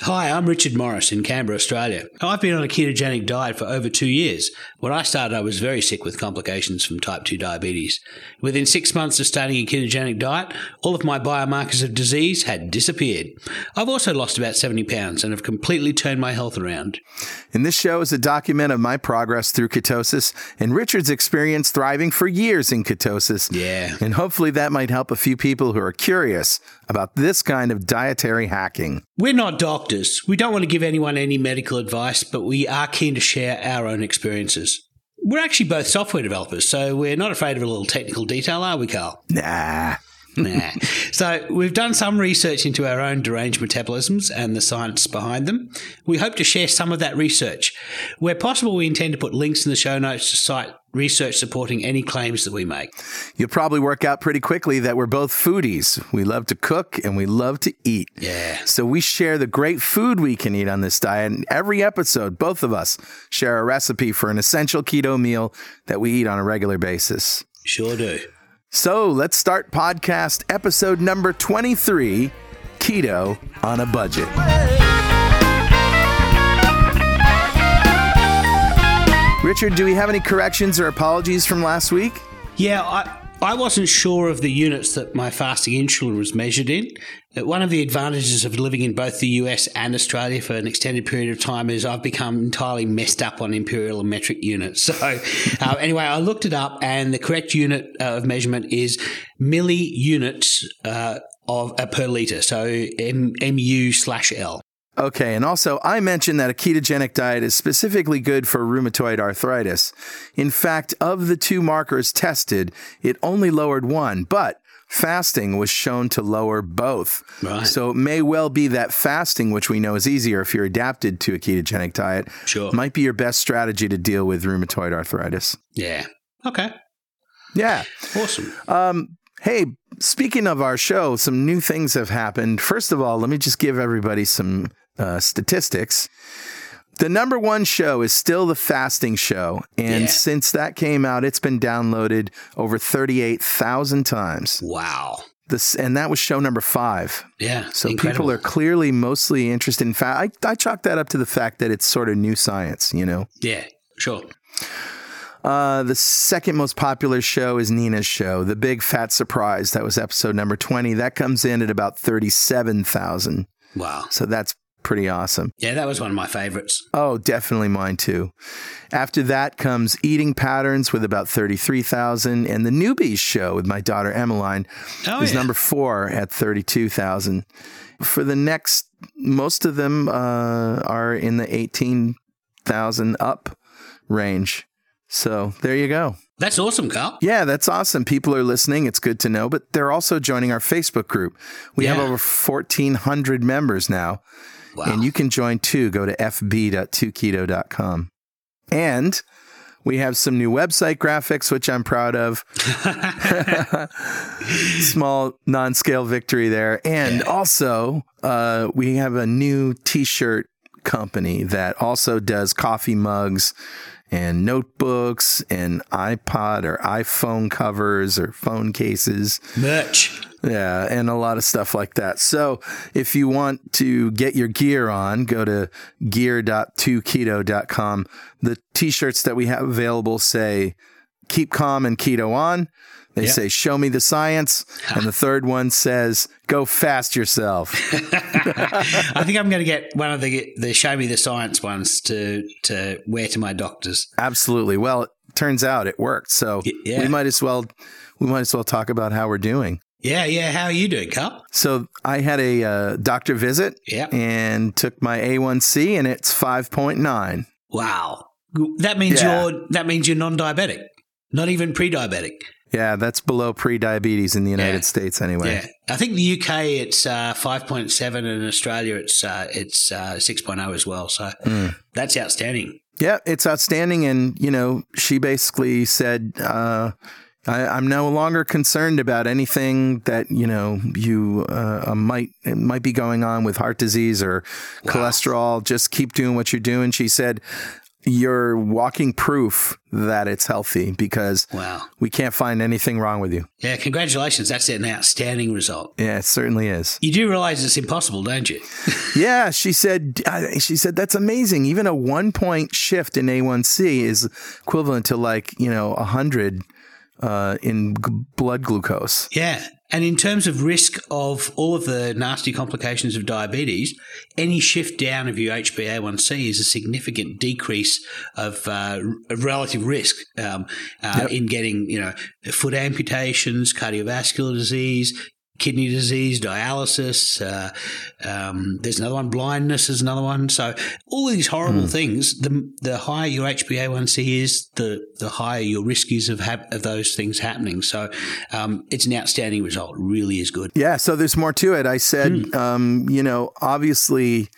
Hi, I'm Richard Morris in Canberra, Australia. I've been on a ketogenic diet for over two years. When I started, I was very sick with complications from type 2 diabetes. Within six months of starting a ketogenic diet, all of my biomarkers of disease had disappeared. I've also lost about 70 pounds and have completely turned my health around. And this show is a document of my progress through ketosis and Richard's experience thriving for years in ketosis. Yeah. And hopefully that might help a few people who are curious about this kind of dietary hacking. We're not doctors. We don't want to give anyone any medical advice, but we are keen to share our own experiences. We're actually both software developers, so we're not afraid of a little technical detail, are we, Carl? Nah. nah. So we've done some research into our own deranged metabolisms and the science behind them. We hope to share some of that research. Where possible, we intend to put links in the show notes to cite research supporting any claims that we make. You'll probably work out pretty quickly that we're both foodies. We love to cook and we love to eat. Yeah. So we share the great food we can eat on this diet. And every episode, both of us share a recipe for an essential keto meal that we eat on a regular basis. Sure do. So let's start podcast episode number 23 Keto on a Budget. Richard, do we have any corrections or apologies from last week? Yeah, I, I wasn't sure of the units that my fasting insulin was measured in. One of the advantages of living in both the US and Australia for an extended period of time is I've become entirely messed up on imperial and metric units. So, uh, anyway, I looked it up, and the correct unit uh, of measurement is milli units uh, of uh, per liter. So, M- mu slash L. Okay, and also I mentioned that a ketogenic diet is specifically good for rheumatoid arthritis. In fact, of the two markers tested, it only lowered one, but fasting was shown to lower both. Right. So it may well be that fasting, which we know is easier if you're adapted to a ketogenic diet, Sure. might be your best strategy to deal with rheumatoid arthritis. Yeah. Okay. Yeah. Awesome. Um, hey, speaking of our show, some new things have happened. First of all, let me just give everybody some uh, statistics. The number one show is still the fasting show. And Yeah. since that came out, it's been downloaded over 38,000 times. Wow. This, and that was show number five. Yeah. So incredible. people are clearly mostly interested in fat. I, I chalk that up to the fact that it's sort of new science, you know? Yeah. Sure. Uh, the second most popular show is Nina's show, The Big Fat Surprise. That was episode number 20. That comes in at about 37,000. Wow. So that's pretty awesome. Yeah, that was one of my favorites. Oh, definitely mine too. After that comes Eating Patterns with about 33,000. And The Newbies show with my daughter Emmeline Oh, is yeah. number four at 32,000. For the next, most of them uh, are in the 18,000 up range. So there you go. That's awesome, Carl. Yeah, that's awesome. People are listening. It's good to know. But they're also joining our Facebook group. We have over 1,400 members now. Wow. And you can join too. Go to fb.2keto.com. And we have some new website graphics, which I'm proud of. Small non scale victory there. And also, uh, we have a new t shirt company that also does coffee mugs and notebooks and iPod or iPhone covers or phone cases. Merch. Yeah, and a lot of stuff like that. So if you want to get your gear on, go to gear.2keto.com. The t-shirts that we have available say keep calm and keto on. They Yep. say show me the science. And the third one says go fast yourself. I think I'm going to get one of the the show me the science ones to to wear to my doctors. Absolutely. Well, it turns out it worked. So yeah. we might as well we might as well talk about how we're doing. Yeah, yeah. How are you doing, Carl? So I had a uh, doctor visit Yeah. and took my A1C and it's 5.9. Wow. That means Yeah. you're that means you're non-diabetic, not even pre-diabetic. Yeah, that's below pre-diabetes in the United Yeah. States anyway. Yeah, I think the UK it's uh, five point seven, and in Australia it's uh, it's uh, six as well. So Mm. that's outstanding. Yeah, it's outstanding. And, you know, she basically said, uh, I, I'm no longer concerned about anything that you know you uh, might might be going on with heart disease or wow. cholesterol. Just keep doing what you're doing. She said, you're walking proof that it's healthy because wow. we can't find anything wrong with you. Yeah, congratulations. That's an outstanding result. Yeah, it certainly is. You do realize it's impossible, don't you? yeah, she said she said that's amazing. Even a 1 point shift in A1C is equivalent to like, you know, a 100 uh, in g- blood glucose. Yeah. And in terms of risk of all of the nasty complications of diabetes, any shift down of your HbA1c is a significant decrease of, uh, relative risk um, uh, yep. in getting, you know, foot amputations, cardiovascular disease, kidney disease, dialysis. Uh, um, there's another one, blindness is another one. So all these horrible mm. things. The the higher your HbA1c is, the the higher your risk is of ha- of those things happening. So um, it's an outstanding result. It really is good. Yeah. So there's more to it. I said, mm. um, you know, obviously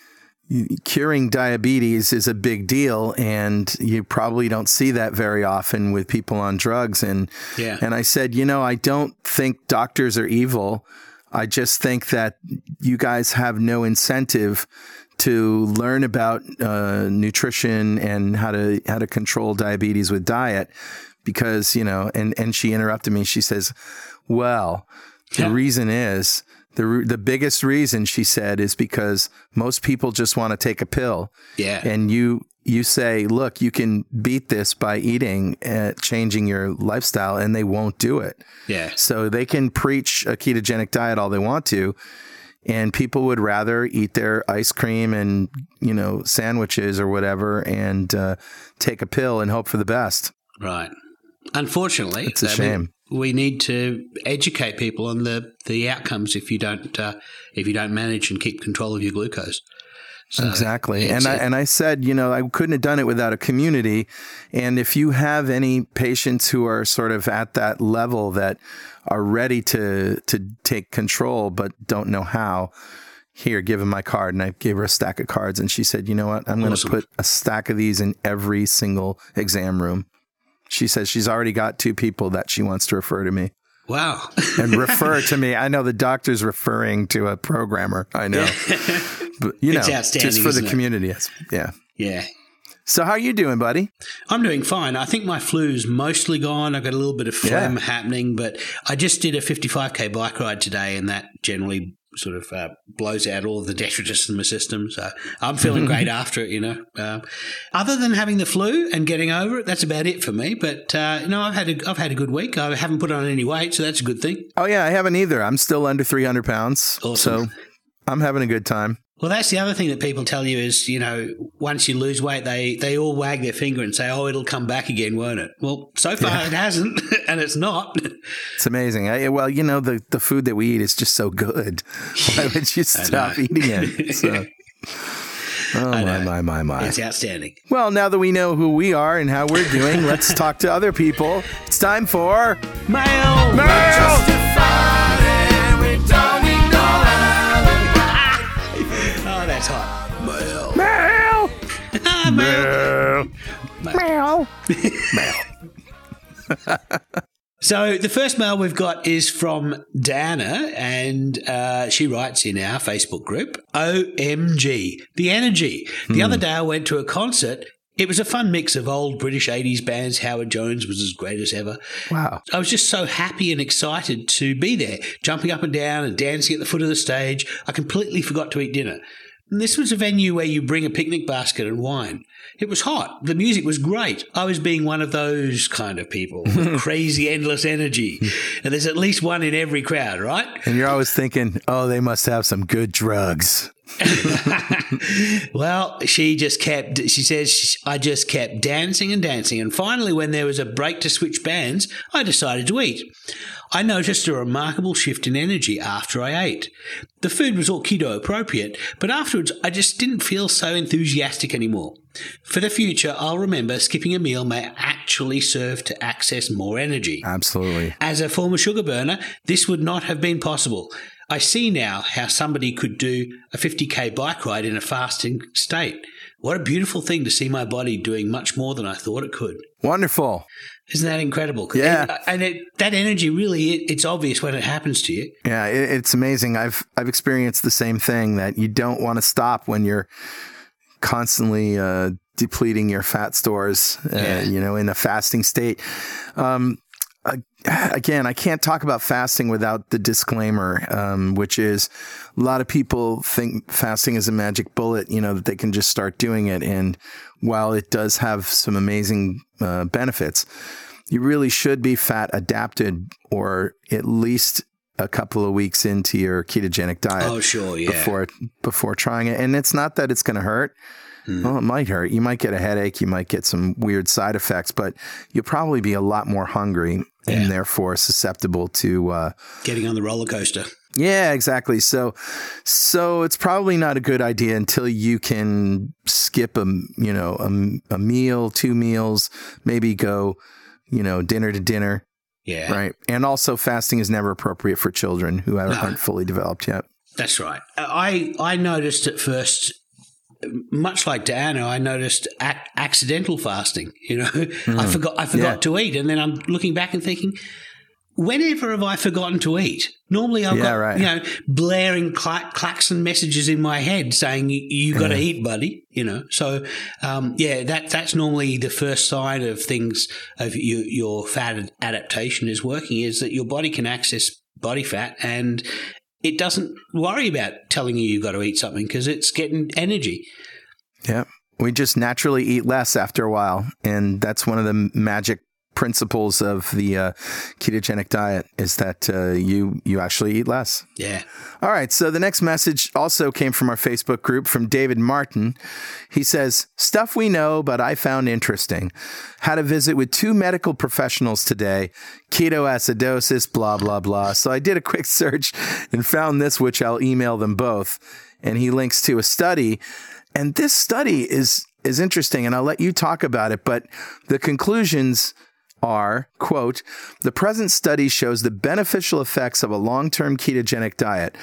curing diabetes is a big deal and you probably don't see that very often with people on drugs. And yeah. and I said you know I don't think doctors are evil. I just think that you guys have no incentive to learn about uh, nutrition and how to how to control diabetes with diet because you know and and she interrupted me. She says well the reason is the the biggest reason she said is because most people just want to take a pill. Yeah. And you you say, "Look, you can beat this by eating uh, changing your lifestyle," and they won't do it. Yeah. So they can preach a ketogenic diet all they want to, and people would rather eat their ice cream and, you know, sandwiches or whatever and uh, take a pill and hope for the best. Right. Unfortunately, it's a shame we need to educate people on the, the outcomes if you don't uh, if you don't manage and keep control of your glucose. So exactly, and I and I said, you know, I couldn't have done it without a community. And if you have any patients who are sort of at that level that are ready to to take control but don't know how, here, give him my card. And I gave her a stack of cards, and she said, you know what, I'm going to put a stack of these in every single exam room. She says she's already got two people that she wants to refer to me. Wow. and refer to me. I know the doctor's referring to a programmer. I know. but, you know, just for the community. Yeah. Yeah. So how are you doing, buddy? I'm doing fine. I think my flu's mostly gone. I've got a little bit of phlegm yeah. happening, but I just did a 55k bike ride today, and that generally sort of uh, blows out all of the detritus in my system. So I'm feeling great after it, you know. Um, other than having the flu and getting over it, that's about it for me. But uh, you know, I've had a, I've had a good week. I haven't put on any weight, so that's a good thing. Oh yeah, I haven't either. I'm still under 300 pounds, awesome. so I'm having a good time. Well, that's the other thing that people tell you is, you know, once you lose weight, they, they all wag their finger and say, oh, it'll come back again, won't it? Well, so far yeah. it hasn't, and it's not. It's amazing. I, well, you know, the, the food that we eat is just so good. Why would you stop eating it? So. Oh, my, my, my, my. It's outstanding. Well, now that we know who we are and how we're doing, let's talk to other people. It's time for Mail! Mail! Mail. Mail. Mail. Mail. So the first mail we've got is from Dana, and uh, she writes in our Facebook group, "OMG, the energy." The other day I went to a concert. It was a fun mix of old British 80s bands. Howard Jones was as great as ever. Wow. I was just so happy and excited to be there, jumping up and down and dancing at the foot of the stage. I completely forgot to eat dinner. This was a venue where you bring a picnic basket and wine. It was hot. The music was great. I was being one of those kind of people with crazy, endless energy. And there's at least one in every crowd, right? And you're always thinking, oh, they must have some good drugs. well, she just kept, she says, I just kept dancing and dancing. And finally, when there was a break to switch bands, I decided to eat. I noticed a remarkable shift in energy after I ate. The food was all keto appropriate, but afterwards I just didn't feel so enthusiastic anymore. For the future, I'll remember skipping a meal may actually serve to access more energy. Absolutely. As a former sugar burner, this would not have been possible. I see now how somebody could do a 50k bike ride in a fasting state. What a beautiful thing to see my body doing much more than I thought it could. Wonderful. Isn't that incredible? Yeah. And, and it, that energy really, it, it's obvious when it happens to you. Yeah, it, it's amazing. I've I've experienced the same thing that you don't want to stop when you're constantly uh, depleting your fat stores, uh, Yeah. you know, in a fasting state. Um, uh, again, I can't talk about fasting without the disclaimer, um, which is a lot of people think fasting is a magic bullet, you know, that they can just start doing it. And while it does have some amazing uh, benefits, you really should be fat adapted or at least a couple of weeks into your ketogenic diet Oh, sure, yeah. before before trying it. And it's not that it's going to hurt. Well, it might hurt. You might get a headache. You might get some weird side effects, but you'll probably be a lot more hungry Yeah. and therefore susceptible to. Uh, Getting on the roller coaster. yeah, exactly. So, so it's probably not a good idea until you can skip a you know a, a meal, two meals, maybe go you know dinner to dinner, Yeah. right? And also, fasting is never appropriate for children who aren't aren't fully developed yet. That's right. I I noticed at first, much like Diana, I noticed ac- accidental fasting. You know, I forgot I forgot Yeah. to eat, and then I'm looking back and thinking, whenever have I forgotten to eat? Normally, I've Yeah, got right. you know blaring cla- klaxon messages in my head saying you, you got to eat, buddy. You know, so um, yeah, that that's normally the first sign of things of your your fat adaptation is working is that your body can access body fat and it doesn't worry about telling you you've got to eat something because it's getting energy. Yeah. We just naturally eat less after a while. And that's one of the magic principles of the uh, ketogenic diet is that uh, you you actually eat less. Yeah. All right. So the next message also came from our Facebook group from David Martin. He says, Stuff we know, but I found interesting. Had a visit with two medical professionals today ketoacidosis, blah, blah, blah. So I did a quick search and found this, which I'll email them both. And he links to a study. And this study is is interesting, and I'll let you talk about it. But the conclusions are quote the present study shows the beneficial effects of a long-term ketogenic diet.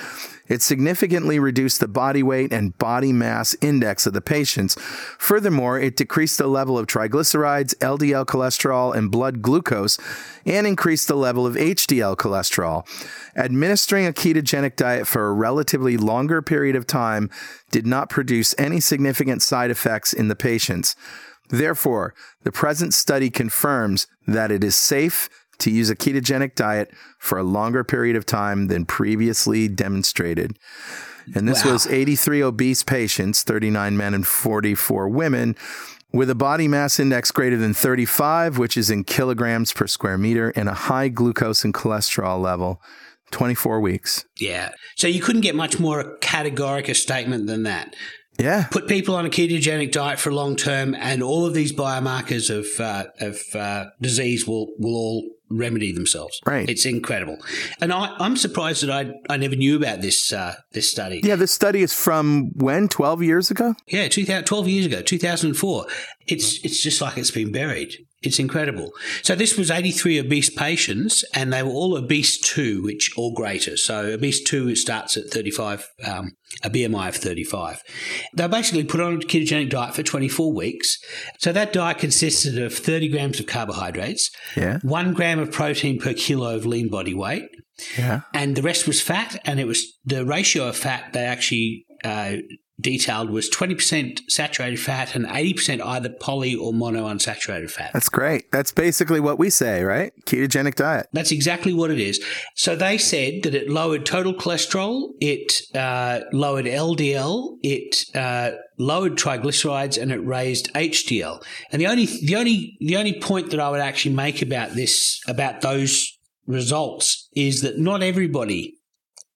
It significantly reduced the body weight and body mass index of the patients. Furthermore it decreased the level of triglycerides ldl cholesterol and blood glucose and increased the level of hdl cholesterol. Administering a ketogenic diet for a relatively longer period of time did not produce any significant side effects in the patients Therefore, the present study confirms that it is safe to use a ketogenic diet for a longer period of time than previously demonstrated. And this Wow. was 83 obese patients, 39 men and 44 women, with a body mass index greater than 35, which is in kilograms per square meter, and a high glucose and cholesterol level. 24 weeks. Yeah. So you couldn't get much more categoric a statement than that. Yeah. Put people on a ketogenic diet for long term, and all of these biomarkers of uh, of uh, disease will will all remedy themselves. Right. It's incredible, and I, I'm surprised that I I never knew about this uh, this study. Yeah, this study is from when? 12 years ago? Yeah, 2000, 12 years ago, 2004. It's it's just like it's been buried. It's incredible. So this was 83 obese patients, and they were all obese two, which or greater. So obese two starts at 35, um, a BMI of 35. They basically put on a ketogenic diet for 24 weeks. So that diet consisted of 30 grams of carbohydrates, Yeah. one gram of protein per kilo of lean body weight, Yeah. and the rest was fat. And it was the ratio of fat they actually uh, detailed was 20% saturated fat and 80% either poly or monounsaturated fat. That's great. That's basically what we say, right? Ketogenic diet. That's exactly what it is. So they said that it lowered total cholesterol, it uh, lowered LDL, it uh, lowered triglycerides, and it raised HDL. And the only the only the only point that I would actually make about this about those results is that not everybody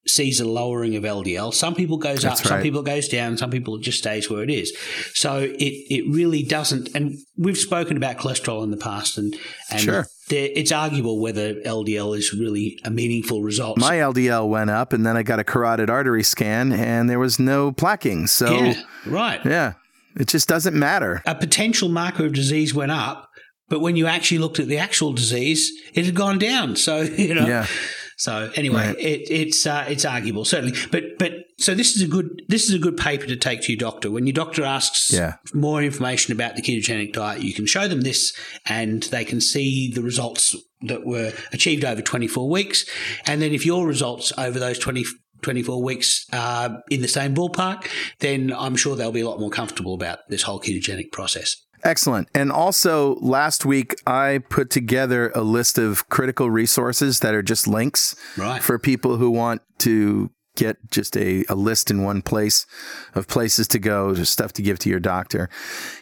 sees a lowering of LDL. Some people goes That's up, some people goes down, some people it just stays where it is. So it it really doesn't. And we've spoken about cholesterol in the past, and and Sure. there, it's arguable whether LDL is really a meaningful result. My LDL went up, and then I got a carotid artery scan, and there was no plaquing. So, yeah, yeah, it just doesn't matter. A potential marker of disease went up, but when you actually looked at the actual disease, it had gone down. So you know, Yeah. So anyway, right. it, it's uh, it's arguable certainly, but but so this is a good this is a good paper to take to your doctor when your doctor asks yeah. more information about the ketogenic diet. You can show them this, and they can see the results that were achieved over 24 weeks, and then if your results over those 20 24 weeks uh, in the same ballpark, then I'm sure they'll be a lot more comfortable about this whole ketogenic process. Excellent. And also, last week I put together a list of critical resources that are just links right. for people who want to get just a, a list in one place of places to go, just stuff to give to your doctor.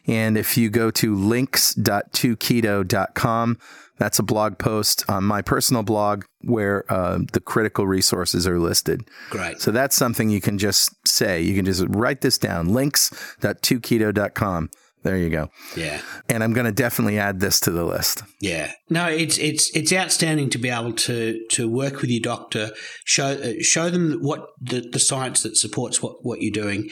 And if you go to links.2keto.com, that's a blog post on my personal blog where uh, the critical resources are listed. Great. So that's something you can just say. You can just write this down links.2keto.com. There you go. Yeah. And I'm going to definitely add this to the list. Yeah. No, it's it's it's outstanding to be able to to work with your doctor, show uh, show them what the, the science that supports what what you're doing,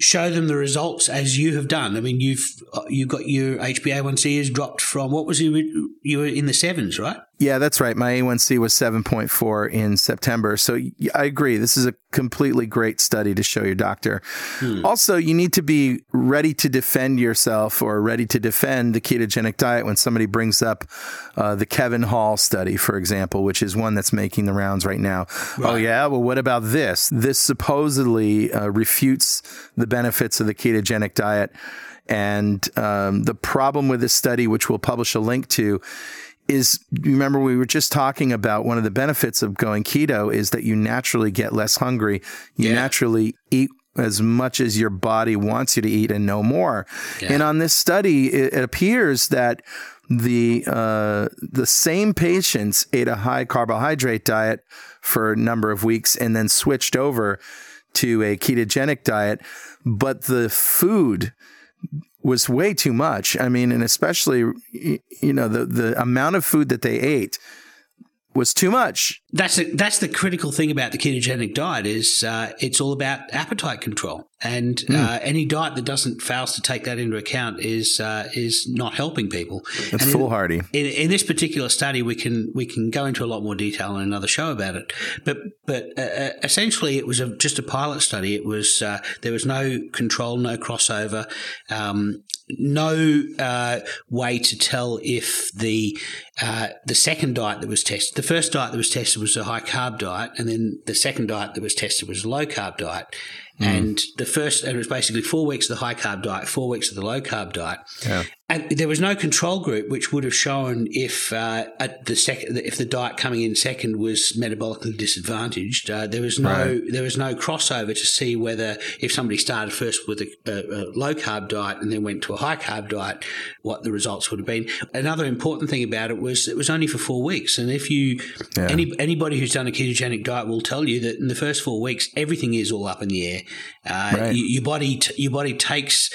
show them the results as you have done. I mean, you've uh, you've got your HbA1c has dropped from what was you you were in the sevens, right? Yeah, that's right. My A1C was 7.4 in September. So I agree. This is a completely great study to show your doctor. Hmm. Also, you need to be ready to defend yourself or ready to defend the ketogenic diet when somebody brings up uh, the Kevin Hall study, for example, which is one that's making the rounds right now. Oh, right. Oh, yeah. Well, what about this? This supposedly uh, refutes the benefits of the ketogenic diet. And um, the problem with this study, which we'll publish a link to, is remember we were just talking about one of the benefits of going keto is that you naturally get less hungry. You yeah. naturally eat as much as your body wants you to eat and no more. Yeah. And on this study, it, it appears that the uh, the same patients ate a high carbohydrate diet for a number of weeks and then switched over to a ketogenic diet, but the food was way too much. I mean, and especially you know the the amount of food that they ate was too much. That's a, that's the critical thing about the ketogenic diet is uh, it's all about appetite control, and mm. uh, any diet that doesn't fails to take that into account is uh, is not helping people. It's and foolhardy. In, in, in, this particular study, we can we can go into a lot more detail in another show about it. But but uh, uh, essentially, it was a, just a pilot study. It was uh, there was no control, no crossover. Um, no uh, way to tell if the uh, the second diet that was tested, the first diet that was tested was a high carb diet, and then the second diet that was tested was a low carb diet. Mm. And the first, and it was basically four weeks of the high carb diet, four weeks of the low carb diet. Yeah. And there was no control group which would have shown if uh, at the second, if the diet coming in second was metabolically disadvantaged. Uh, there was no right. there was no crossover to see whether if somebody started first with a, a, a, low carb diet and then went to a high carb diet, what the results would have been. Another important thing about it was it was only for four weeks, and if you yeah. any anybody who's done a ketogenic diet will tell you that in the first four weeks everything is all up in the air. Uh, right. you, your body t- your body takes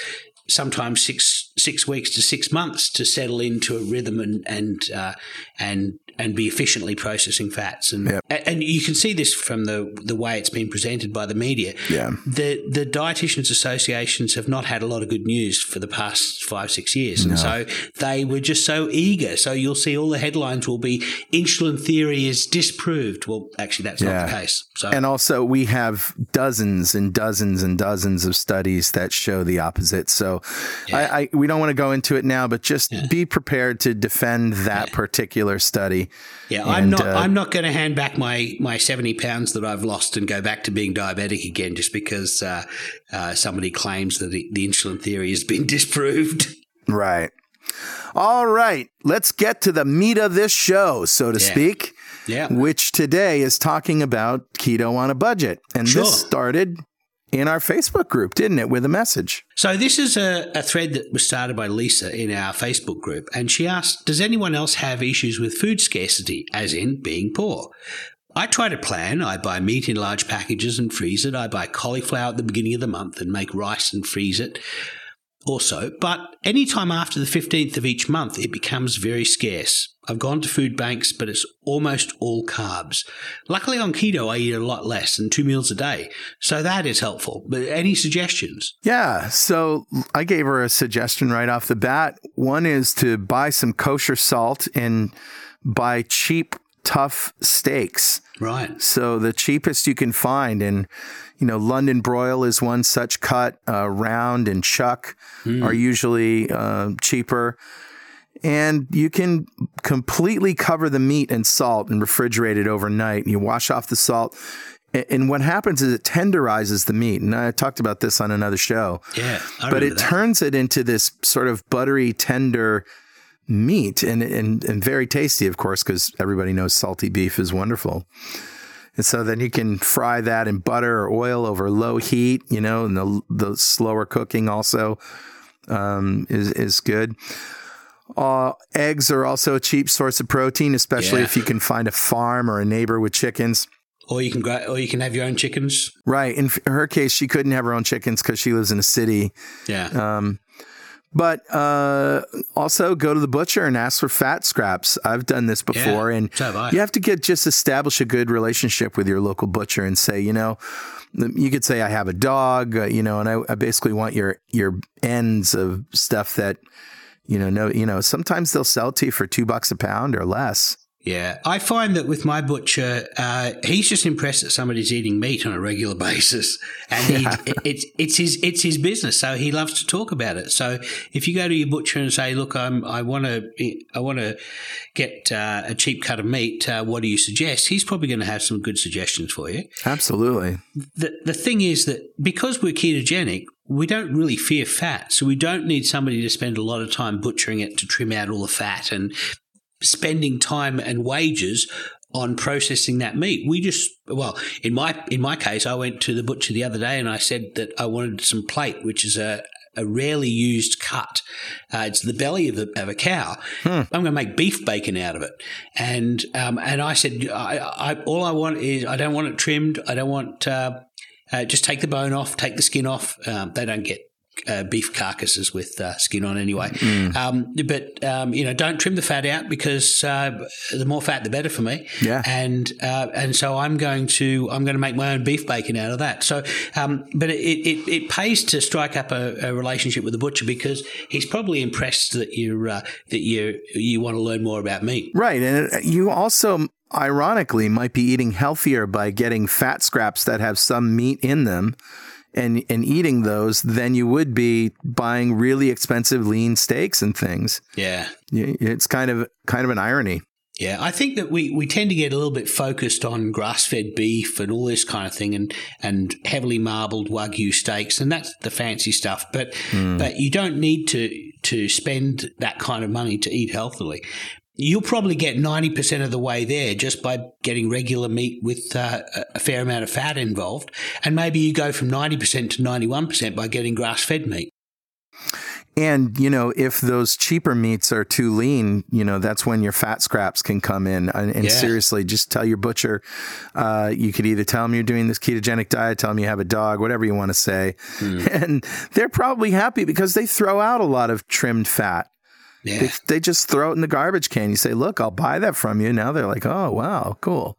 sometimes six six weeks to six months to settle into a rhythm and and uh, and and be efficiently processing fats. And yep. and you can see this from the the way it's been presented by the media. Yeah. The the dietitians associations have not had a lot of good news for the past five six years, no. and so they were just so eager. So you'll see all the headlines will be insulin theory is disproved. Well, actually, that's yeah. not the case. So and also we have dozens and dozens and dozens of studies that show the opposite. So yeah. I, I, we don't want to go into it now, but just yeah. be prepared to defend that particular study yeah, and, I'm not. Uh, I'm not going to hand back my my seventy pounds that I've lost and go back to being diabetic again just because uh, uh, somebody claims that the, the insulin theory has been disproved. Right. All right. Let's get to the meat of this show, so to yeah. speak. Yeah. Which today is talking about keto on a budget, and sure. this started in our Facebook group, didn't it, with a message? So, this is a, a, thread that was started by Lisa in our Facebook group, and she asked Does anyone else have issues with food scarcity, as in being poor? I try to plan. I buy meat in large packages and freeze it. I buy cauliflower at the beginning of the month and make rice and freeze it also, but any time after the 15th of each month, it becomes very scarce. I've gone to food banks, but it's almost all carbs. Luckily on keto, I eat a lot less than two meals a day. So that is helpful. But any suggestions? Yeah. So I gave her a suggestion right off the bat. One is to buy some kosher salt and buy cheap, tough steaks Right. So the cheapest you can find, and you know, London broil is one such cut. Uh, round and chuck are usually uh, cheaper, and you can completely cover the meat in salt and refrigerate it overnight. And you wash off the salt. And what happens is it tenderizes the meat. And I talked about this on another show. Yeah. I but it that. turns it into this sort of buttery, tender meat and, and, and very tasty, of course, because everybody knows salty beef is wonderful. And so then you can fry that in butter or oil over low heat, you know, and the, the slower cooking also um, is, is good. Uh, eggs are also a cheap source of protein, especially Yeah. if you can find a farm or a neighbor with chickens. Or you can grow, or you can have your own chickens. Right. In her case, she couldn't have her own chickens because she lives in a city. Yeah. Um, but uh, also go to the butcher and ask for fat scraps. I've done this before, Yeah, and have you have to get just establish a good relationship with your local butcher and say, you know, you could say I have a dog, uh, you know, and I, I basically want your your ends of stuff that you know, no, you know, sometimes they'll sell to you for two bucks a pound or less. Yeah, I find that with my butcher, uh, he's just impressed that somebody's eating meat on a regular basis, and he, it's it's his it's his business, so he loves to talk about it. So if you go to your butcher and say, "Look, I'm I want to I want to get uh, a cheap cut of meat. Uh, what do you suggest?" He's probably going to have some good suggestions for you. Absolutely. The the thing is that because we're ketogenic, we don't really fear fat, so we don't need somebody to spend a lot of time butchering it to trim out all the fat and spending time and wages on processing that meat. We just well, in my in my case, I went to the butcher the other day and I said that I wanted some plate, which is a a rarely used cut. Uh, it's the belly of, the, of a cow. I'm going to make beef bacon out of it, and um, and I said, I, I, all I want is I don't want it trimmed. I don't want uh, uh, just take the bone off, take the skin off. Um, they don't get uh, beef carcasses with uh, skin on anyway. Um, but um, you know, don't trim the fat out because uh, the more fat, the better for me. Yeah. And uh, and so I'm going to I'm going to make my own beef bacon out of that. So, um, but it, it, it pays to strike up a, a relationship with the butcher because he's probably impressed that you uh, that you you want to learn more about meat. Right. And you also, ironically, might be eating healthier by getting fat scraps that have some meat in them and, and eating those than you would be buying really expensive lean steaks and things. Yeah. It's kind of kind of an irony. Yeah, I think that we, we tend to get a little bit focused on grass fed beef and all this kind of thing and, and heavily marbled wagyu steaks and that's the fancy stuff. But hmm. but you don't need to to spend that kind of money to eat healthily. You'll probably get ninety percent of the way there just by getting regular meat with uh, a- fair amount of fat involved, and maybe you go from ninety percent to ninety one percent by getting grass fed meat. And you know, if those cheaper meats are too lean, you know, that's when your fat scraps can come in. And, and Yeah. seriously, just tell your butcher. Uh, you could either tell them you're doing this ketogenic diet, tell them you have a dog, whatever you want to say, and they're probably happy because they throw out a lot of trimmed fat. Yeah. They, they just throw it in the garbage can. You say, "Look, I'll buy that from you." Now they're like, "Oh, wow, cool."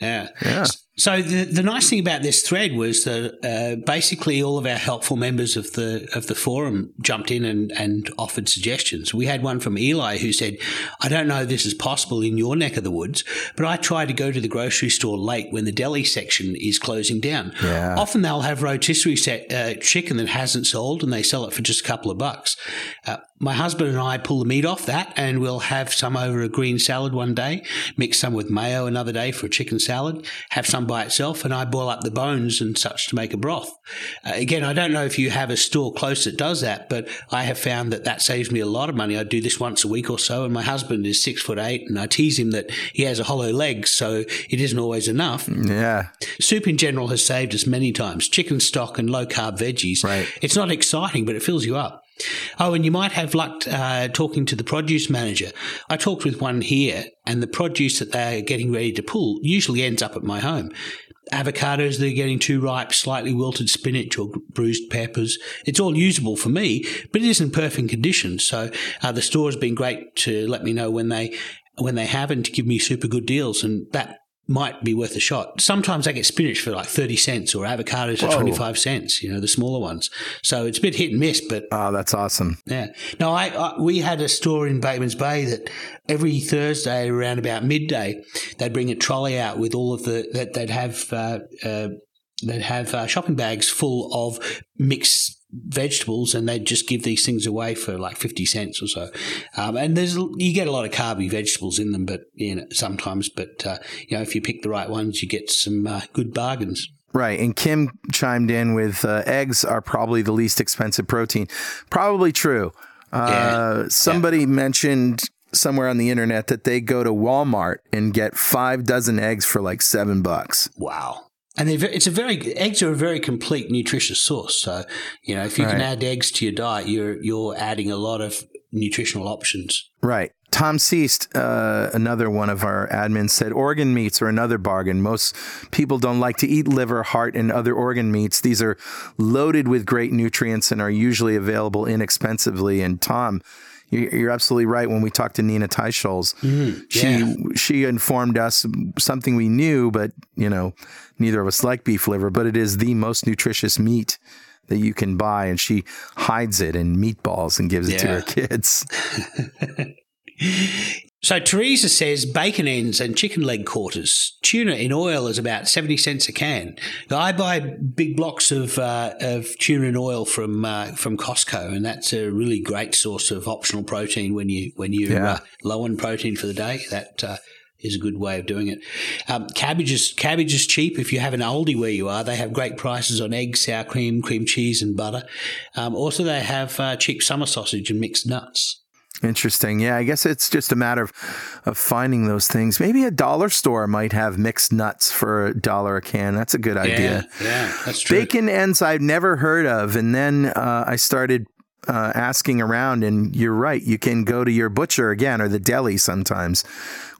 Yeah. Yeah. So the the nice thing about this thread was that uh, basically all of our helpful members of the of the forum jumped in and, and offered suggestions. We had one from Eli who said, "I don't know if this is possible in your neck of the woods, but I try to go to the grocery store late when the deli section is closing down. Yeah. Often they'll have rotisserie set, uh, chicken that hasn't sold, and they sell it for just a couple of bucks. Uh, my husband and I pull the meat off that, and we'll have some over a green salad one day, mix some with mayo another day for a chicken salad, have some by itself, and I boil up the bones and such to make a broth. Uh, again, I don't know if you have a store close that does that, but I have found that that saves me a lot of money. I do this once a week or so, and my husband is six foot eight, and I tease him that he has a hollow leg, so it isn't always enough. Yeah, Soup in general has saved us many times. Chicken stock and low carb veggies. Right. It's not exciting, but it fills you up. Oh, and you might have luck uh, talking to the produce manager. I talked with one here, and the produce that they're getting ready to pull usually ends up at my home. Avocados that are getting too ripe, slightly wilted spinach or bruised peppers. It's all usable for me, but it isn't perfect condition. So uh, the store has been great to let me know when they when they have and to give me super good deals, and that might be worth a shot. Sometimes I get spinach for like 30 cents or avocados for 25 cents, you know, the smaller ones. So it's a bit hit and miss, but Oh, that's awesome. yeah. No, I, I we had a store in Bateman's Bay that every Thursday around about midday, they'd bring a trolley out with all of the, that they'd have, uh, uh, they'd have uh, shopping bags full of mixed vegetables and they'd just give these things away for like 50 cents or so um, and there's you get a lot of carby vegetables in them but you know sometimes but uh, you know if you pick the right ones you get some uh, good bargains Right. And Kim chimed in with uh, eggs are probably the least expensive protein. Probably true. Uh, Yeah. somebody mentioned somewhere on the internet that they go to Walmart and get five dozen eggs for like seven bucks. Wow. And it's a very eggs are a very complete nutritious source. So you know if you can add eggs to your diet, you're you're adding a lot of nutritional options. Right. Tom Seast, uh, another one of our admins, said organ meats are another bargain. Most people don't like to eat liver, heart, and other organ meats. These are loaded with great nutrients and are usually available inexpensively. And Tom, you're absolutely right. When we talked to Nina Teicholz, mm-hmm. she she informed us something we knew, but you know, neither of us like beef liver. But it is the most nutritious meat that you can buy, and she hides it in meatballs and gives it to her kids. So Teresa says bacon ends and chicken leg quarters. Tuna in oil is about seventy cents a can. I buy big blocks of uh, of tuna in oil from uh, from Costco, and that's a really great source of optional protein when you when you're Yeah. uh, low on protein for the day. That uh, is a good way of doing it. Um, cabbage is cabbage is cheap if you have an Aldi where you are. They have great prices on eggs, sour cream, cream cheese, and butter. Um, also, they have uh, cheap summer sausage and mixed nuts. Interesting. Yeah, I guess it's just a matter of, of finding those things. Maybe a dollar store might have mixed nuts for a dollar a can. That's a good idea. Yeah, yeah, that's true. Bacon ends I've never heard of. And then uh, I started uh, asking around, and you're right. You can go to your butcher again or the deli sometimes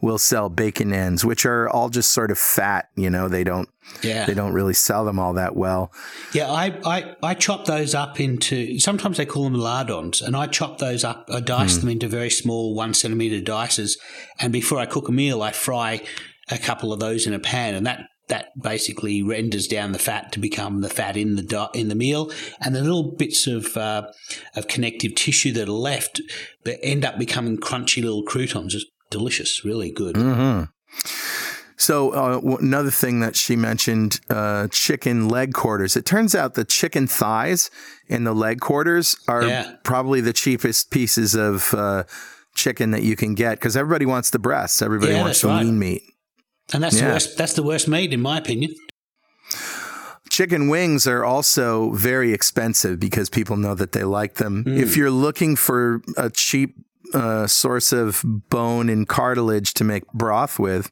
will sell bacon ends, which are all just sort of fat. You know, they don't Yeah. they don't really sell them all that well. Yeah, I, I, I chop those up into, sometimes they call them lardons, and I chop those up, I dice them into very small one centimeter dices. And before I cook a meal, I fry a couple of those in a pan, and that, that basically renders down the fat to become the fat in the di- in the meal, and the little bits of uh, of connective tissue that are left that end up becoming crunchy little croutons. It's delicious, really good. So uh, w- another thing that she mentioned, uh, chicken leg quarters. It turns out the chicken thighs and the leg quarters are Yeah. probably the cheapest pieces of uh, chicken that you can get because everybody wants the breasts. Everybody Yeah, wants the right. lean meat. And that's Yeah. the worst. That's the worst meat, in my opinion. Chicken wings are also very expensive because people know that they like them. Hmm. If you're looking for a cheap uh, source of bone and cartilage to make broth with,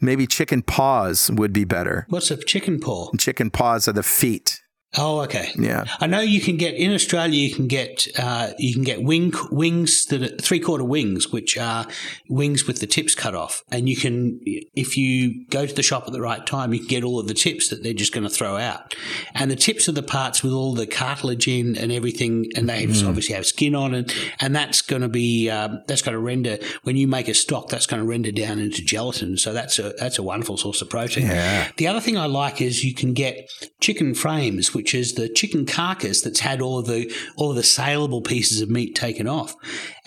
maybe chicken paws would be better. What's a chicken paw? Chicken paws are the feet. Oh, okay. Yeah. I know you can get in Australia. You can get uh, you can get wing wings that are three quarter wings, which are wings with the tips cut off, and you can if you go to the shop at the right time, you can get all of the tips that they're just going to throw out, and the tips are the parts with all the cartilage in and everything, and they just obviously have skin on it, and that's going to be um, that's going to render when you make a stock, that's going to render down into gelatin. So that's a that's a wonderful source of protein. Yeah. The other thing I like is you can get chicken frames, which is the chicken carcass that's had all of the all of the saleable pieces of meat taken off.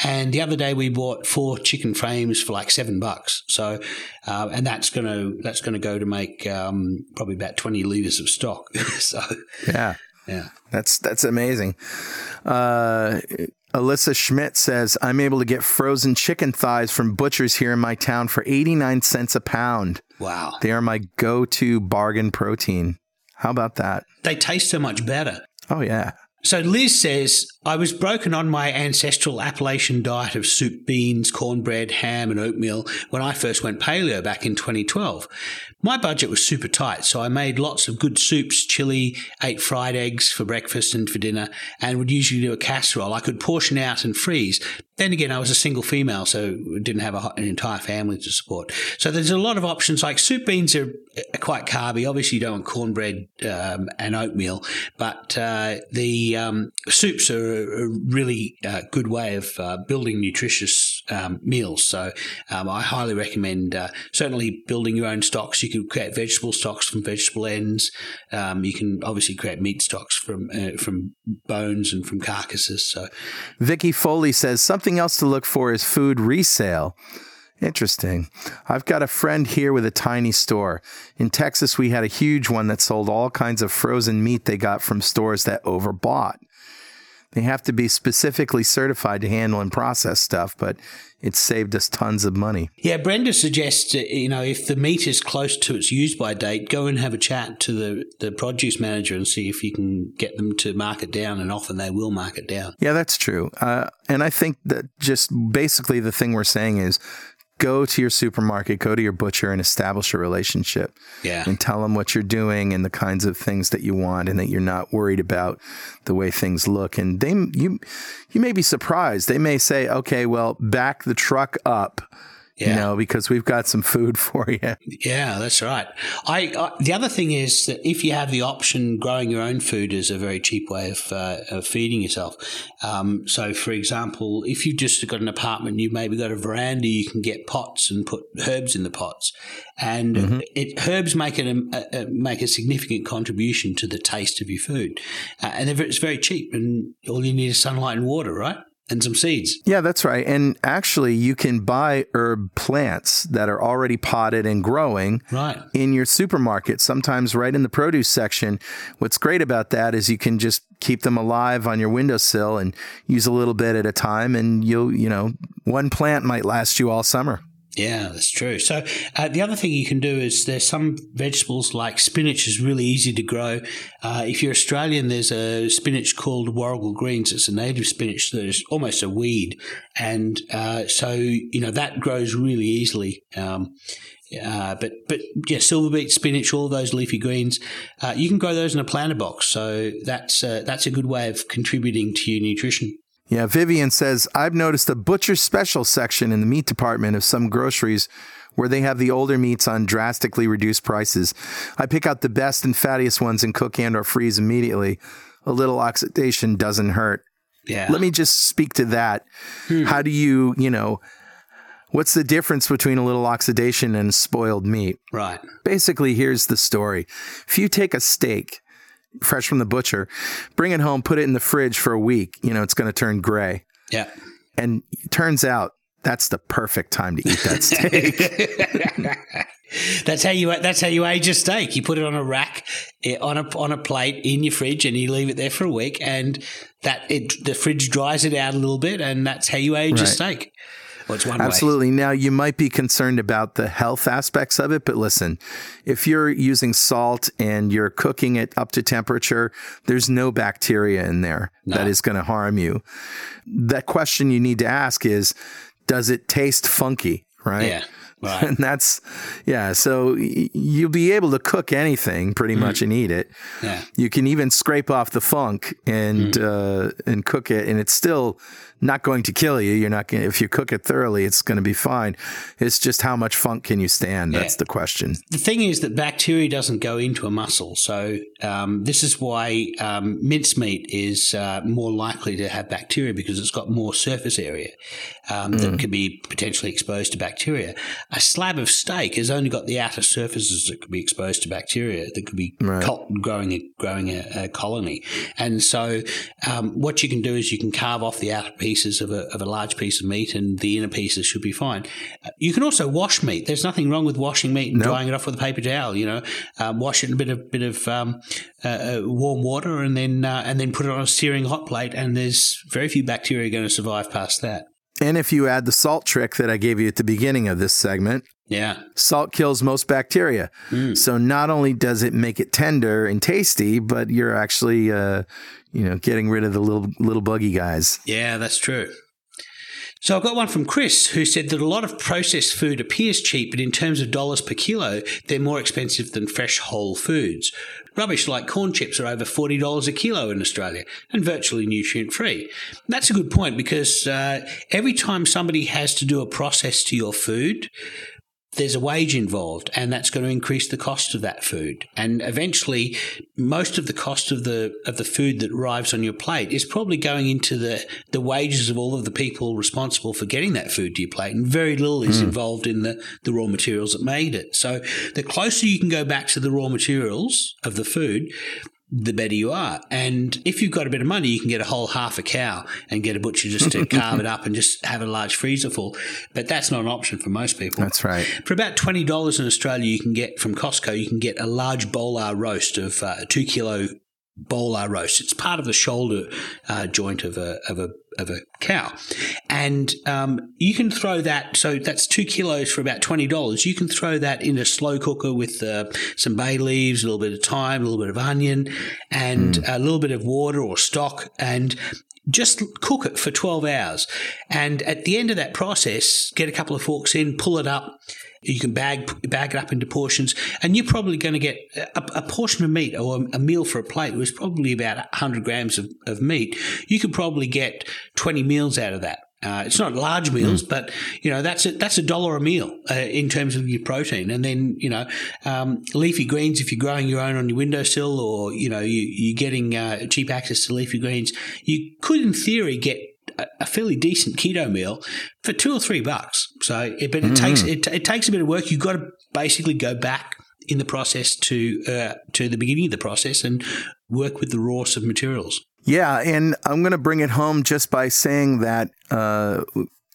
And the other day we bought four chicken frames for like seven bucks. So, uh, and that's gonna that's gonna go to make um, probably about twenty liters of stock. so, Yeah. yeah. That's that's amazing. Uh, Alyssa Schmidt says I'm able to get frozen chicken thighs from butchers here in my town for 89 cents a pound. Wow. They are my go-to bargain protein. How about that? They taste so much better. Oh yeah. So Liz says, I was broken on my ancestral Appalachian diet of soup, beans, cornbread, ham, and oatmeal when I first went paleo back in 2012. My budget was super tight, so I made lots of good soups, chili, ate fried eggs for breakfast and for dinner, and would usually do a casserole. I could portion out and freeze. Then again, I was a single female, so didn't have a, an entire family to support. So there's a lot of options. Like soup beans are, quite carby. Obviously, you don't want cornbread um, and oatmeal, but uh, the um, soups are a really uh, good way of uh, building nutritious um, meals. So um, I highly recommend uh, certainly building your own stocks. You can create vegetable stocks from vegetable ends. Um, you can obviously create meat stocks from uh, from bones and from carcasses. So Vicky Foley says something else to look for is food resale. Interesting. I've got a friend here with a tiny store. In Texas, we had a huge one that sold all kinds of frozen meat they got from stores that overbought. They have to be specifically certified to handle and process stuff, but it saved us tons of money. Yeah, Brenda suggests uh, you know if the meat is close to its use by date, go and have a chat to the the produce manager and see if you can get them to mark it down. And often they will mark it down. Yeah, that's true. Uh, and I think that just basically the thing we're saying is go to your supermarket, go to your butcher and establish a relationship. Yeah. And tell them what you're doing and the kinds of things that you want and that you're not worried about the way things look. And they you you may be surprised. They may say, "Okay, well, back the truck up." Yeah. You know, because we've got some food for you. Yeah, that's right. I, I, the other thing is that if you have the option, growing your own food is a very cheap way of, uh, of feeding yourself. Um, so, for example, if you've just got an apartment, you maybe got a veranda, you can get pots and put herbs in the pots, and mm-hmm. it, herbs make a, a, make a significant contribution to the taste of your food, uh, and it's very cheap, and all you need is sunlight and water, right? And some seeds. Yeah, that's right. And actually, you can buy herb plants that are already potted and growing right. in your supermarket, sometimes right in the produce section. What's great about that is you can just keep them alive on your windowsill and use a little bit at a time and you'll, you know, one plant might last you all summer. Yeah, that's true. So uh, the other thing you can do is there's some vegetables like spinach is really easy to grow. Uh, if you're Australian, there's a spinach called warrigal greens. It's a native spinach that is almost a weed, and uh, so you know that grows really easily. Um, uh, but but yeah, silver beet, spinach, all those leafy greens, uh, you can grow those in a planter box. So that's uh, that's a good way of contributing to your nutrition. Yeah, Vivian says, I've noticed a butcher special section in the meat department of some groceries where they have the older meats on drastically reduced prices. I pick out the best and fattiest ones and cook and or freeze immediately. A little oxidation doesn't hurt. Yeah. Let me just speak to that. Hmm. How do you, you know, what's the difference between a little oxidation and spoiled meat? Right. Basically, here's the story. If you take a steak fresh from the butcher, bring it home, put it in the fridge for a week. You know, it's going to turn gray. Yeah. And turns out that's the perfect time to eat that steak. that's how you that's how you age a steak. You put it on a rack eh, on a on a plate in your fridge, and you leave it there for a week, and that it the fridge dries it out a little bit, and that's how you age right. a steak. Well, it's one Absolutely. Way. Now, you might be concerned about the health aspects of it, but listen, if you're using salt and you're cooking it up to temperature, there's no bacteria in there no. that is going to harm you. That question you need to ask is, does it taste funky? Right. Yeah. Right. And that's, yeah. So you'll be able to cook anything pretty mm. much and eat it. Yeah. You can even scrape off the funk and, mm. uh, and cook it. And it's still, not going to kill you. You're not going if you cook it thoroughly, it's going to be fine. It's just how much funk can you stand? That's yeah. the question. The thing is that bacteria doesn't go into a muscle, so um, this is why um, mincemeat is uh, more likely to have bacteria because it's got more surface area um, mm. that can be potentially exposed to bacteria. A slab of steak has only got the outer surfaces that could be exposed to bacteria that could be right. growing a, growing a, a colony, and so um, what you can do is you can carve off the outer piece pieces of a, of a large piece of meat, and the inner pieces should be fine. Uh, you can also wash meat. There's nothing wrong with washing meat and nope. drying it off with a paper towel. You know, um, wash it in a bit of bit of um, uh, uh, warm water, and then uh, and then put it on a searing hot plate. And there's very few bacteria going to survive past that. And if you add the salt trick that I gave you at the beginning of this segment, yeah. Salt kills most bacteria. Mm. So not only does it make it tender and tasty, but you're actually uh, you know, getting rid of the little little buggy guys. Yeah, that's true. So I've got one from Chris who said that a lot of processed food appears cheap, but in terms of dollars per kilo, they're more expensive than fresh whole foods. Rubbish like corn chips are over $40 a kilo in Australia and virtually nutrient free. That's a good point because uh, every time somebody has to do a process to your food, there's a wage involved and that's going to increase the cost of that food and eventually most of the cost of the of the food that arrives on your plate is probably going into the the wages of all of the people responsible for getting that food to your plate and very little is mm. involved in the the raw materials that made it so the closer you can go back to the raw materials of the food the better you are. And if you've got a bit of money, you can get a whole half a cow and get a butcher just to carve it up and just have a large freezer full. But that's not an option for most people. That's right. For about twenty dollars in Australia, you can get from Costco, you can get a large bolar roast of uh, two kilo bolar roast. It's part of the shoulder uh, joint of a of a of a cow, and um, you can throw that. So that's two kilos for about twenty dollars. You can throw that in a slow cooker with uh, some bay leaves, a little bit of thyme, a little bit of onion, and mm. a little bit of water or stock, and just cook it for 12 hours. And at the end of that process, get a couple of forks in, pull it up, you can bag bag it up into portions, and you're probably going to get a, a portion of meat or a, meal for a plate was probably about 100 grams of, of meat. You could probably get 20 meals out of that. Uh, it's not large meals, mm. but you know that's a, that's a dollar a meal uh, in terms of your protein. And then you know um, leafy greens if you're growing your own on your windowsill, or you know you, you're getting uh, cheap access to leafy greens, you could in theory get a fairly decent keto meal for two or three bucks. So, it, but it mm. takes it, it, takes a bit of work. You've got to basically go back in the process to uh, to the beginning of the process and work with the rawest of materials. Yeah, and I'm going to bring it home just by saying that. Uh,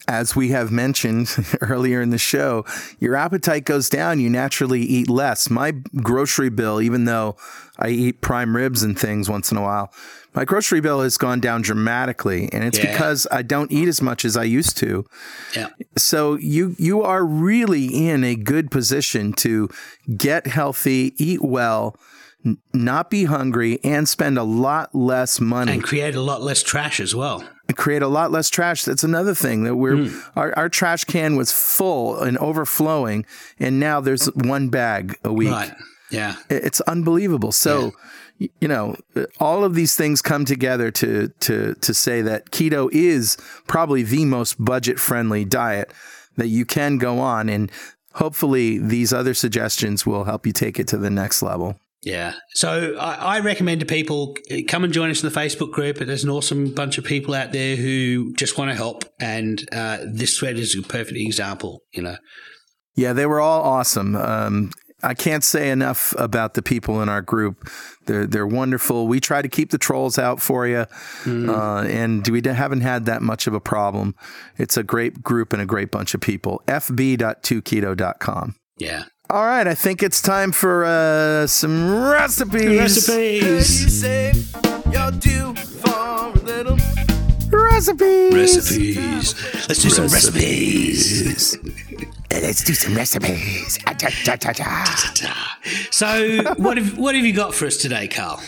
as we have mentioned earlier in the show, your appetite goes down. You naturally eat less. My grocery bill, even though I eat prime ribs and things once in a while, my grocery bill has gone down dramatically, and it's yeah. because I don't eat as much as I used to. Yeah. So you you are really in a good position to get healthy, eat well, n- not be hungry, and spend a lot less money and create a lot less trash as well. Create a lot less trash. That's another thing that we're mm. our, our trash can was full and overflowing, and now there's one bag a week. Right. Yeah. It's unbelievable. So. Yeah you know, all of these things come together to to to say that keto is probably the most budget friendly diet that you can go on, and hopefully these other suggestions will help you take it to the next level. Yeah. So I, I, recommend to people come and join us in the Facebook group. There's an awesome bunch of people out there who just want to help, and uh, this thread is a perfect example. You know. Yeah, they were all awesome. Um, I can't say enough about the people in our group. They're they're wonderful. We try to keep the trolls out for you, mm. uh, and we haven't had that much of a problem. It's a great group and a great bunch of people. fb.2keto.com. Yeah. All right, I think it's time for uh, some recipes. Recipes. Recipes. Recipes. Let's do some recipes. Let's do some recipes. Ah, so, what have what have you got for us today, Carl?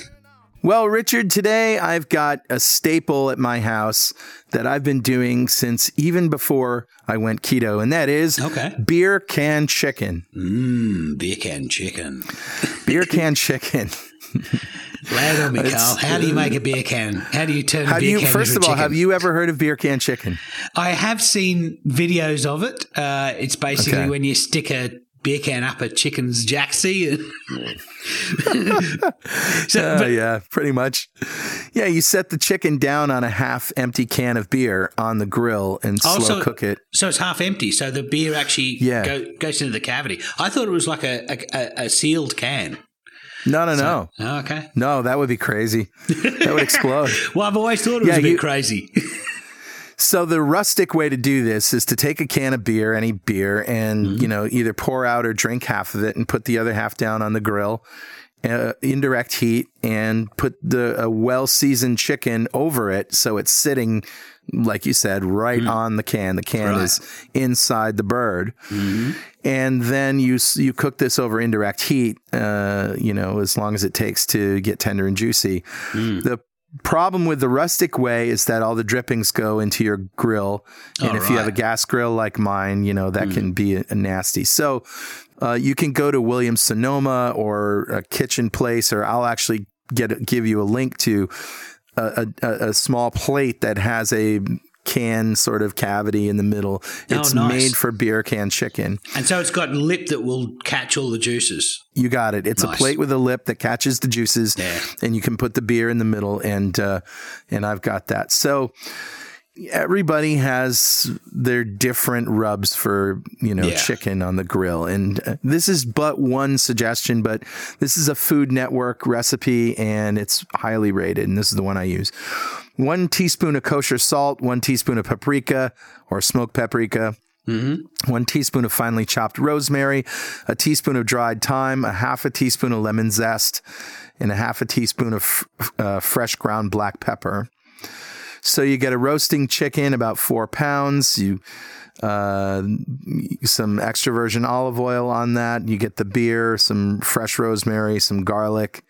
Well, Richard, today I've got a staple at my house that I've been doing since even before I went keto, and that is okay. beer can chicken. Mmm, beer can chicken. beer can chicken. Lay on me, Carl. How do you make a beer can? How do you turn a beer you, can First into of all, chicken? have you ever heard of beer can chicken? I have seen videos of it. Uh, it's basically okay. when you stick a beer can up a chicken's jacksie. so, uh, but, yeah, pretty much. Yeah, you set the chicken down on a half empty can of beer on the grill and oh, slow so, cook it. So it's half empty. So the beer actually yeah. go, goes into the cavity. I thought it was like a, a, a sealed can. No, no, no. Oh, okay. No, that would be crazy. That would explode. well, I've always thought it was yeah, a bit you, crazy. so the rustic way to do this is to take a can of beer, any beer, and mm-hmm. you know either pour out or drink half of it and put the other half down on the grill, uh, indirect heat, and put the a well seasoned chicken over it so it's sitting like you said, right mm. on the can. The can right. is inside the bird, mm-hmm. and then you you cook this over indirect heat. Uh, you know, as long as it takes to get tender and juicy. Mm. The problem with the rustic way is that all the drippings go into your grill, and all if right. you have a gas grill like mine, you know that mm. can be a, a nasty. So. Uh, you can go to Williams Sonoma or a kitchen place, or I'll actually get give you a link to a, a, a small plate that has a can sort of cavity in the middle. Oh, It's nice. made for beer can chicken. And so it's got lip that will catch all the juices. You got it. It's Nice. a plate with a lip that catches the juices, Yeah. and you can put the beer in the middle. And uh, and I've got that. So everybody has their different rubs for you know Yeah. chicken on the grill, and uh, this is but one suggestion. But this is a Food Network recipe, and it's highly rated. And this is the one I use. One teaspoon of kosher salt, one teaspoon of paprika or smoked paprika, one teaspoon of finely chopped rosemary, a teaspoon of dried thyme, a half a teaspoon of lemon zest, and a half a teaspoon of uh, fresh ground black pepper. So you get a roasting chicken, about four pounds. You uh, some extra virgin olive oil on that. You get the beer, some fresh rosemary, some garlic.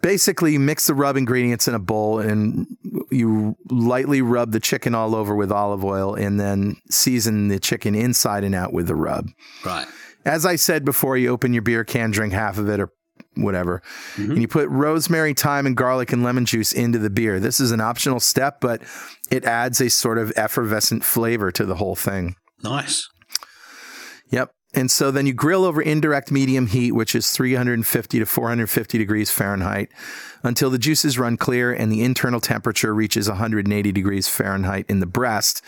Basically, you mix the rub ingredients in a bowl and you lightly rub the chicken all over with olive oil and then season the chicken inside and out with the rub. Right. As I said before, you open your beer can, drink half of it or whatever, mm-hmm. and you put rosemary, thyme, and garlic and lemon juice into the beer. This is an optional step, but it adds a sort of effervescent flavor to the whole thing. Nice. Yep. And so then you grill over indirect medium heat, which is 350 to 450 degrees Fahrenheit, until the juices run clear and the internal temperature reaches 180 degrees Fahrenheit in the breast,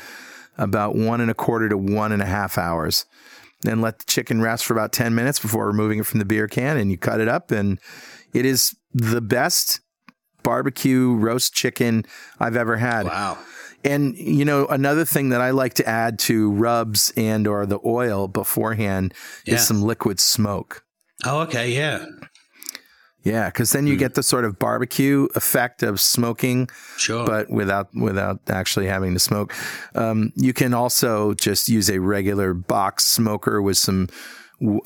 about one and a quarter to one and a half hours. Then let the chicken rest for about 10 minutes before removing it from the beer can, and you cut it up. And it is the best barbecue roast chicken I've ever had. Wow. And you know, another thing that I like to add to rubs and or the oil beforehand Yeah. is some liquid smoke. Oh, okay. Yeah. Yeah, because then you get the sort of barbecue effect of smoking, Sure. but without without actually having to smoke. Um, you can also just use a regular box smoker with some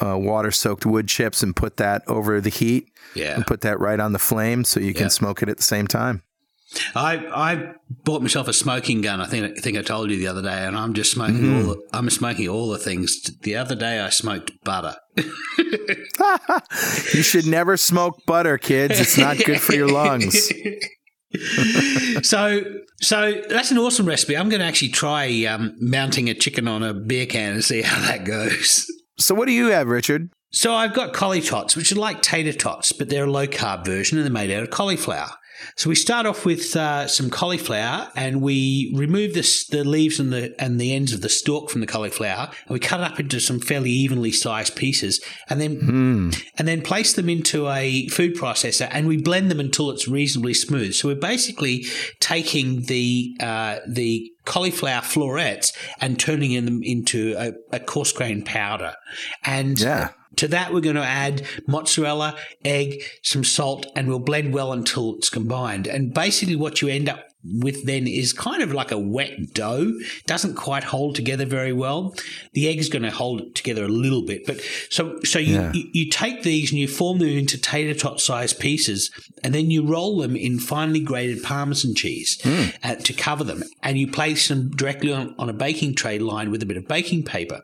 uh, water soaked wood chips and put that over the heat yeah. and put that right on the flame so you can smoke it at the same time. I I bought myself a smoking gun. I think I think I told you the other day, and I'm just smoking all. The, I'm smoking all the things. The other day I smoked butter. You should never smoke butter, kids. It's not good for your lungs. so so that's an awesome recipe. I'm going to actually try um, mounting a chicken on a beer can and see how that goes. So, what do you have, Richard? So I've got cauli tots, which are like tater tots, but they're a low carb version and they're made out of cauliflower. So we start off with uh, some cauliflower and we remove the, the leaves and the and the ends of the stalk from the cauliflower and we cut it up into some fairly evenly sized pieces and then and then place them into a food processor and we blend them until it's reasonably smooth. So we're basically taking the uh, the cauliflower florets and turning them into a, a coarse grain powder. And Yeah. To that, we're going to add mozzarella, egg, some salt, and we'll blend well until it's combined. And basically, what you end up with then is kind of like a wet dough. Doesn't quite hold together very well. The egg is going to hold it together a little bit, but so so you, Yeah. you you take these and you form them into tater tot sized pieces, and then you roll them in finely grated Parmesan cheese uh, to cover them, and you place them directly on, on a baking tray lined with a bit of baking paper.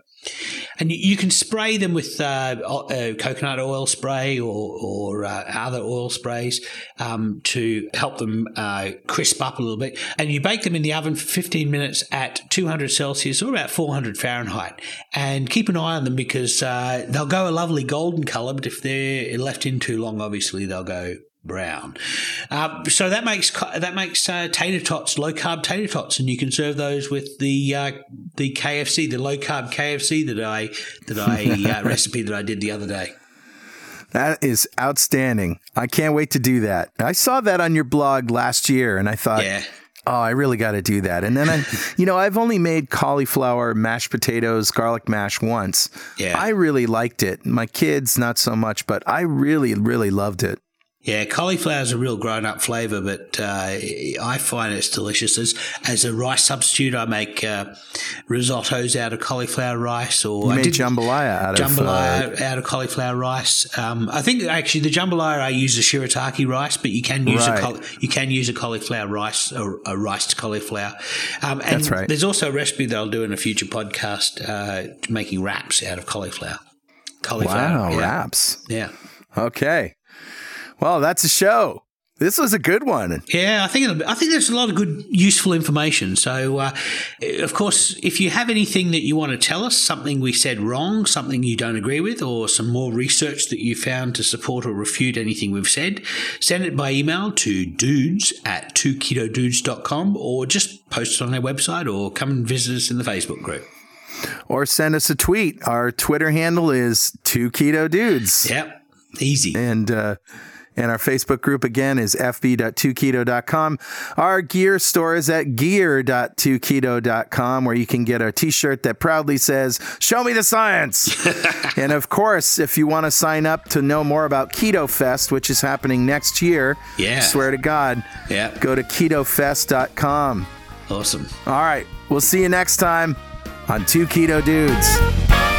And you, can spray them with uh, uh, coconut oil spray or, or uh, other oil sprays um, to help them uh, crisp up a little bit. And you bake them in the oven for 15 minutes at 200 Celsius or about 400 Fahrenheit. And keep an eye on them because uh, they'll go a lovely golden colour, but if they're left in too long, obviously they'll go brown. Uh, so that makes that makes uh, tater tots low carb tater tots, and you can serve those with the uh, the KFC, the low carb KFC that I that I uh, recipe that I did the other day. That is outstanding. I can't wait to do that. I saw that on your blog last year and I thought, Yeah. oh, I really got to do that. And then I, you know, I've only made cauliflower mashed potatoes, garlic mash once. Yeah. I really liked it. My kids, not so much, but I really, really loved it. Yeah, cauliflower is a real grown-up flavour, but uh, I find it's delicious. As as a rice substitute, I make uh, risottos out of cauliflower rice, or You I did jambalaya out of uh, jambalaya out of cauliflower rice. Um, I think actually the jambalaya I use a shirataki rice, but you can use Right. a you can use a cauliflower rice or a riced cauliflower. Um, and That's right. There's also a recipe that I'll do in a future podcast uh, making wraps out of cauliflower. Cauliflower, Wow, yeah. wraps. Yeah. Okay. Well, that's a show. This was a good one. Yeah, I think it'll, I think there's a lot of good, useful information. So, uh, of course, if you have anything that you want to tell us, something we said wrong, something you don't agree with, or some more research that you found to support or refute anything we've said, send it by email to dudes at 2ketodudes.com or just post it on our website or come and visit us in the Facebook group. Or send us a tweet. Our Twitter handle is two keto dudes. Yep. Easy. And uh, and our Facebook group again is fb.2keto.com. Our gear store is at gear.2keto.com where you can get a t-shirt that proudly says, show me the science. and of course, if you want to sign up to know more about Keto Fest, which is happening next year, yeah. swear to God, yeah. go to ketofest.com. Awesome. All right. We'll see you next time on Two Keto Dudes.